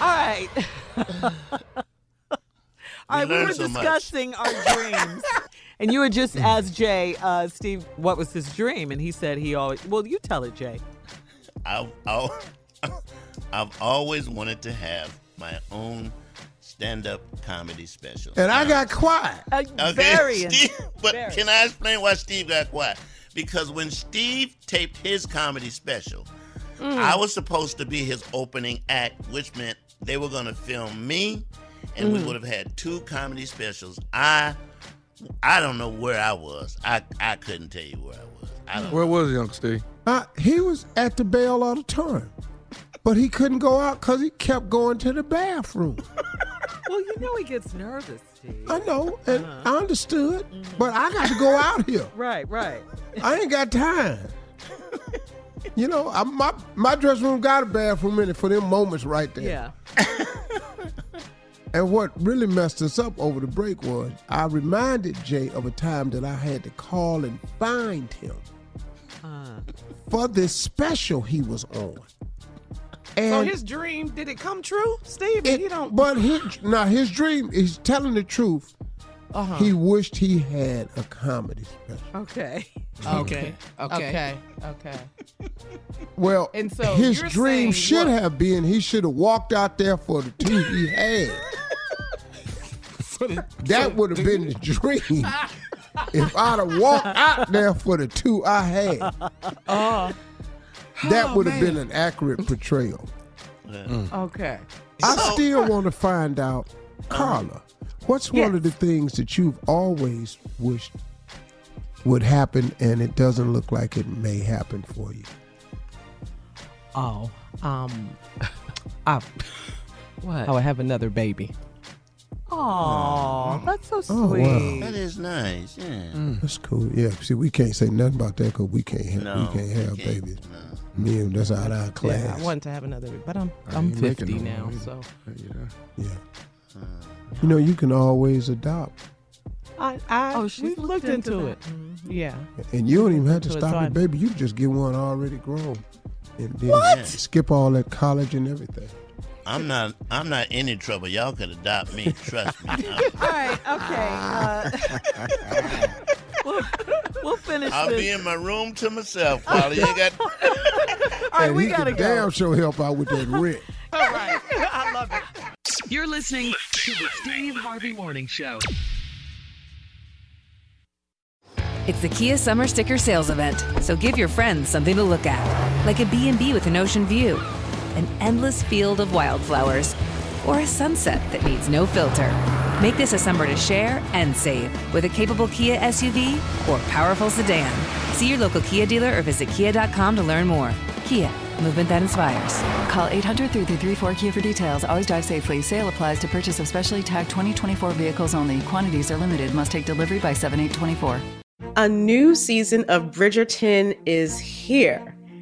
All right. All right, we learned were so much. discussing our dreams. And you had just asked Jay, uh, Steve, what was his dream? And he said he always, well, you tell it, Jay. I've, I've, I've always wanted to have my own stand-up comedy special. And I got quiet. Uh, Okay, very. Steve, but very. can I explain why Steve got quiet? Because when Steve taped his comedy special, Mm. I was supposed to be his opening act, which meant they were going to film me, and we Mm. would have had two comedy specials. I, I don't know where I was. I, I couldn't tell you where I was. I don't. Where was Young Steve? Uh, he was at the Bell Auditorium, but he couldn't go out because he kept going to the bathroom. Well, you know he gets nervous, Steve. I know, and Uh-huh. I understood, Mm-hmm. but I got to go out here. Right, right. I ain't got time. You know, I, my my dressing room got a bathroom in it for them moments right there. Yeah. And what really messed us up over the break was I reminded Jay of a time that I had to call and find him Uh, for this special he was on. so And his dream, did it come true, Steve? it, you don't. but his, now his dream is telling the truth. Uh-huh. He wished he had a comedy special. Okay. Okay. Okay. Okay. Okay. Well, And so his dream saying should what? have been he should have walked out there for the two he had. that would have been the dream. if I'd have walked out there for the two I had, Oh. that Oh, would have been an accurate portrayal. Okay. I So- still want to find out, Carla, what's one of the things that you've always wished would happen and it doesn't look like it may happen for you? Oh, um, I, What? I would have another baby. Oh, that's so Oh, wow. sweet. That is nice. Yeah. That's cool. Yeah. See, we can't say nothing about that because we can't have No, we can't have we can't. babies. No. Me and that's out of our Yeah, class. I wanted to have another, but I'm I I'm 50 no now, more either. so Yeah. yeah. You know, you can always adopt, I I Oh, she's we've looked looked into into, that. it. Yeah. and you don't even have to Into it, stop so your baby. You can just get one already grown. And then What? skip all that college and everything. I'm not. I'm not any trouble. Y'all can adopt me. Trust me. All right, okay. Uh, we'll, we'll finish I'll this. be in my room to myself, Carla. You ain't got. All right, and we he gotta can go. damn sure help out with that rent. You're listening to the Steve Harvey Morning Show. It's the Kia Summer Sticker Sales Event, so give your friends something to look at, like a B&B with an ocean view, an endless field of wildflowers, or a sunset that needs no filter. Make this a summer to share and save with a capable Kia SUV or powerful sedan. See your local Kia dealer or visit kia.com to learn more. Kia, movement that inspires. Call 800 334 Kia for details. Always drive safely. Sale applies to purchase of specially tagged 2024 vehicles only. Quantities are limited. Must take delivery by 7824. A new season of Bridgerton is here.